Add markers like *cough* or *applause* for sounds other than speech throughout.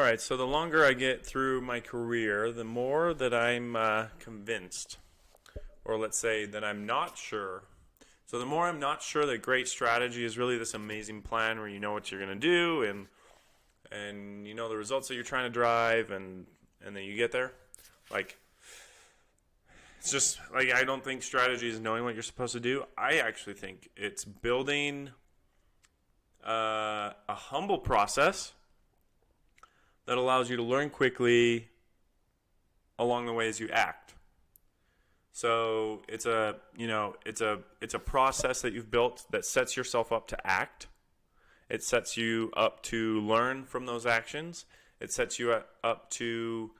All right, so the longer I get through my career, the more that I'm uh, convinced, or let's say that I'm not sure. So the more I'm not sure that great strategy is really this amazing plan where you know what you're going to do and and you know the results that you're trying to drive and and then you get there. Like it's just like I don't think strategy is knowing what you're supposed to do. I actually think it's building uh, a humble process that allows you to learn quickly along the way as you act. So it's a you know it's a it's a process that you've built that sets yourself up to act. It sets you up to learn from those actions. It sets you up to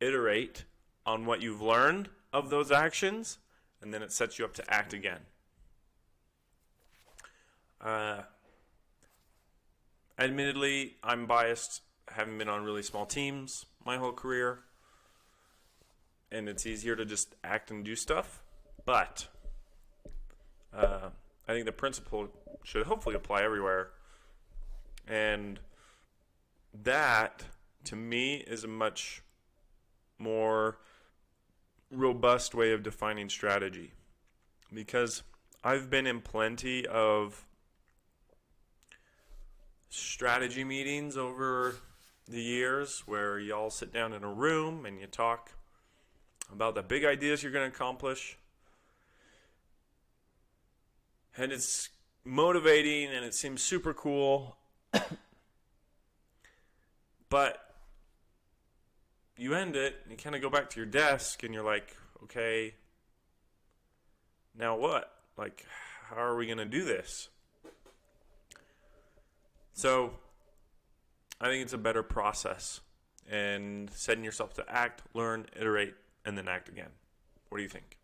iterate on what you've learned of those actions, and then it sets you up to act again. Uh, admittedly, I'm biased having been on really small teams my whole career, and it's easier to just act and do stuff. But uh, I think the principle should hopefully apply everywhere. And that, to me, is a much more robust way of defining strategy. Because I've been in plenty of strategy meetings over the years where y'all sit down in a room and you talk about the big ideas you're going to accomplish. And it's motivating and it seems super cool. *coughs* but you end it and you kind of go back to your desk and you're like, okay, now what? Like, how are we going to do this? So, I think it's a better process and setting yourself to act, learn, iterate, and then act again. What do you think?